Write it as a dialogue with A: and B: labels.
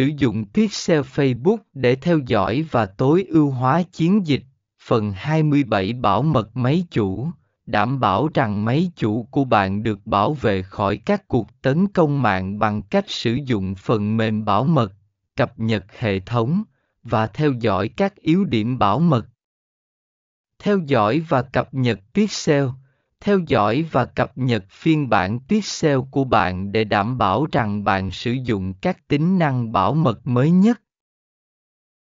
A: sử dụng Pixel Facebook để theo dõi và tối ưu hóa chiến dịch. Phần 27 Bảo mật máy chủ đảm bảo rằng máy chủ của bạn được bảo vệ khỏi các cuộc tấn công mạng bằng cách sử dụng phần mềm bảo mật, cập nhật hệ thống, và theo dõi các yếu điểm bảo mật theo dõi và cập nhật pixel theo dõi và cập nhật phiên bản pixel của bạn để đảm bảo rằng bạn sử dụng các tính năng bảo mật mới nhất.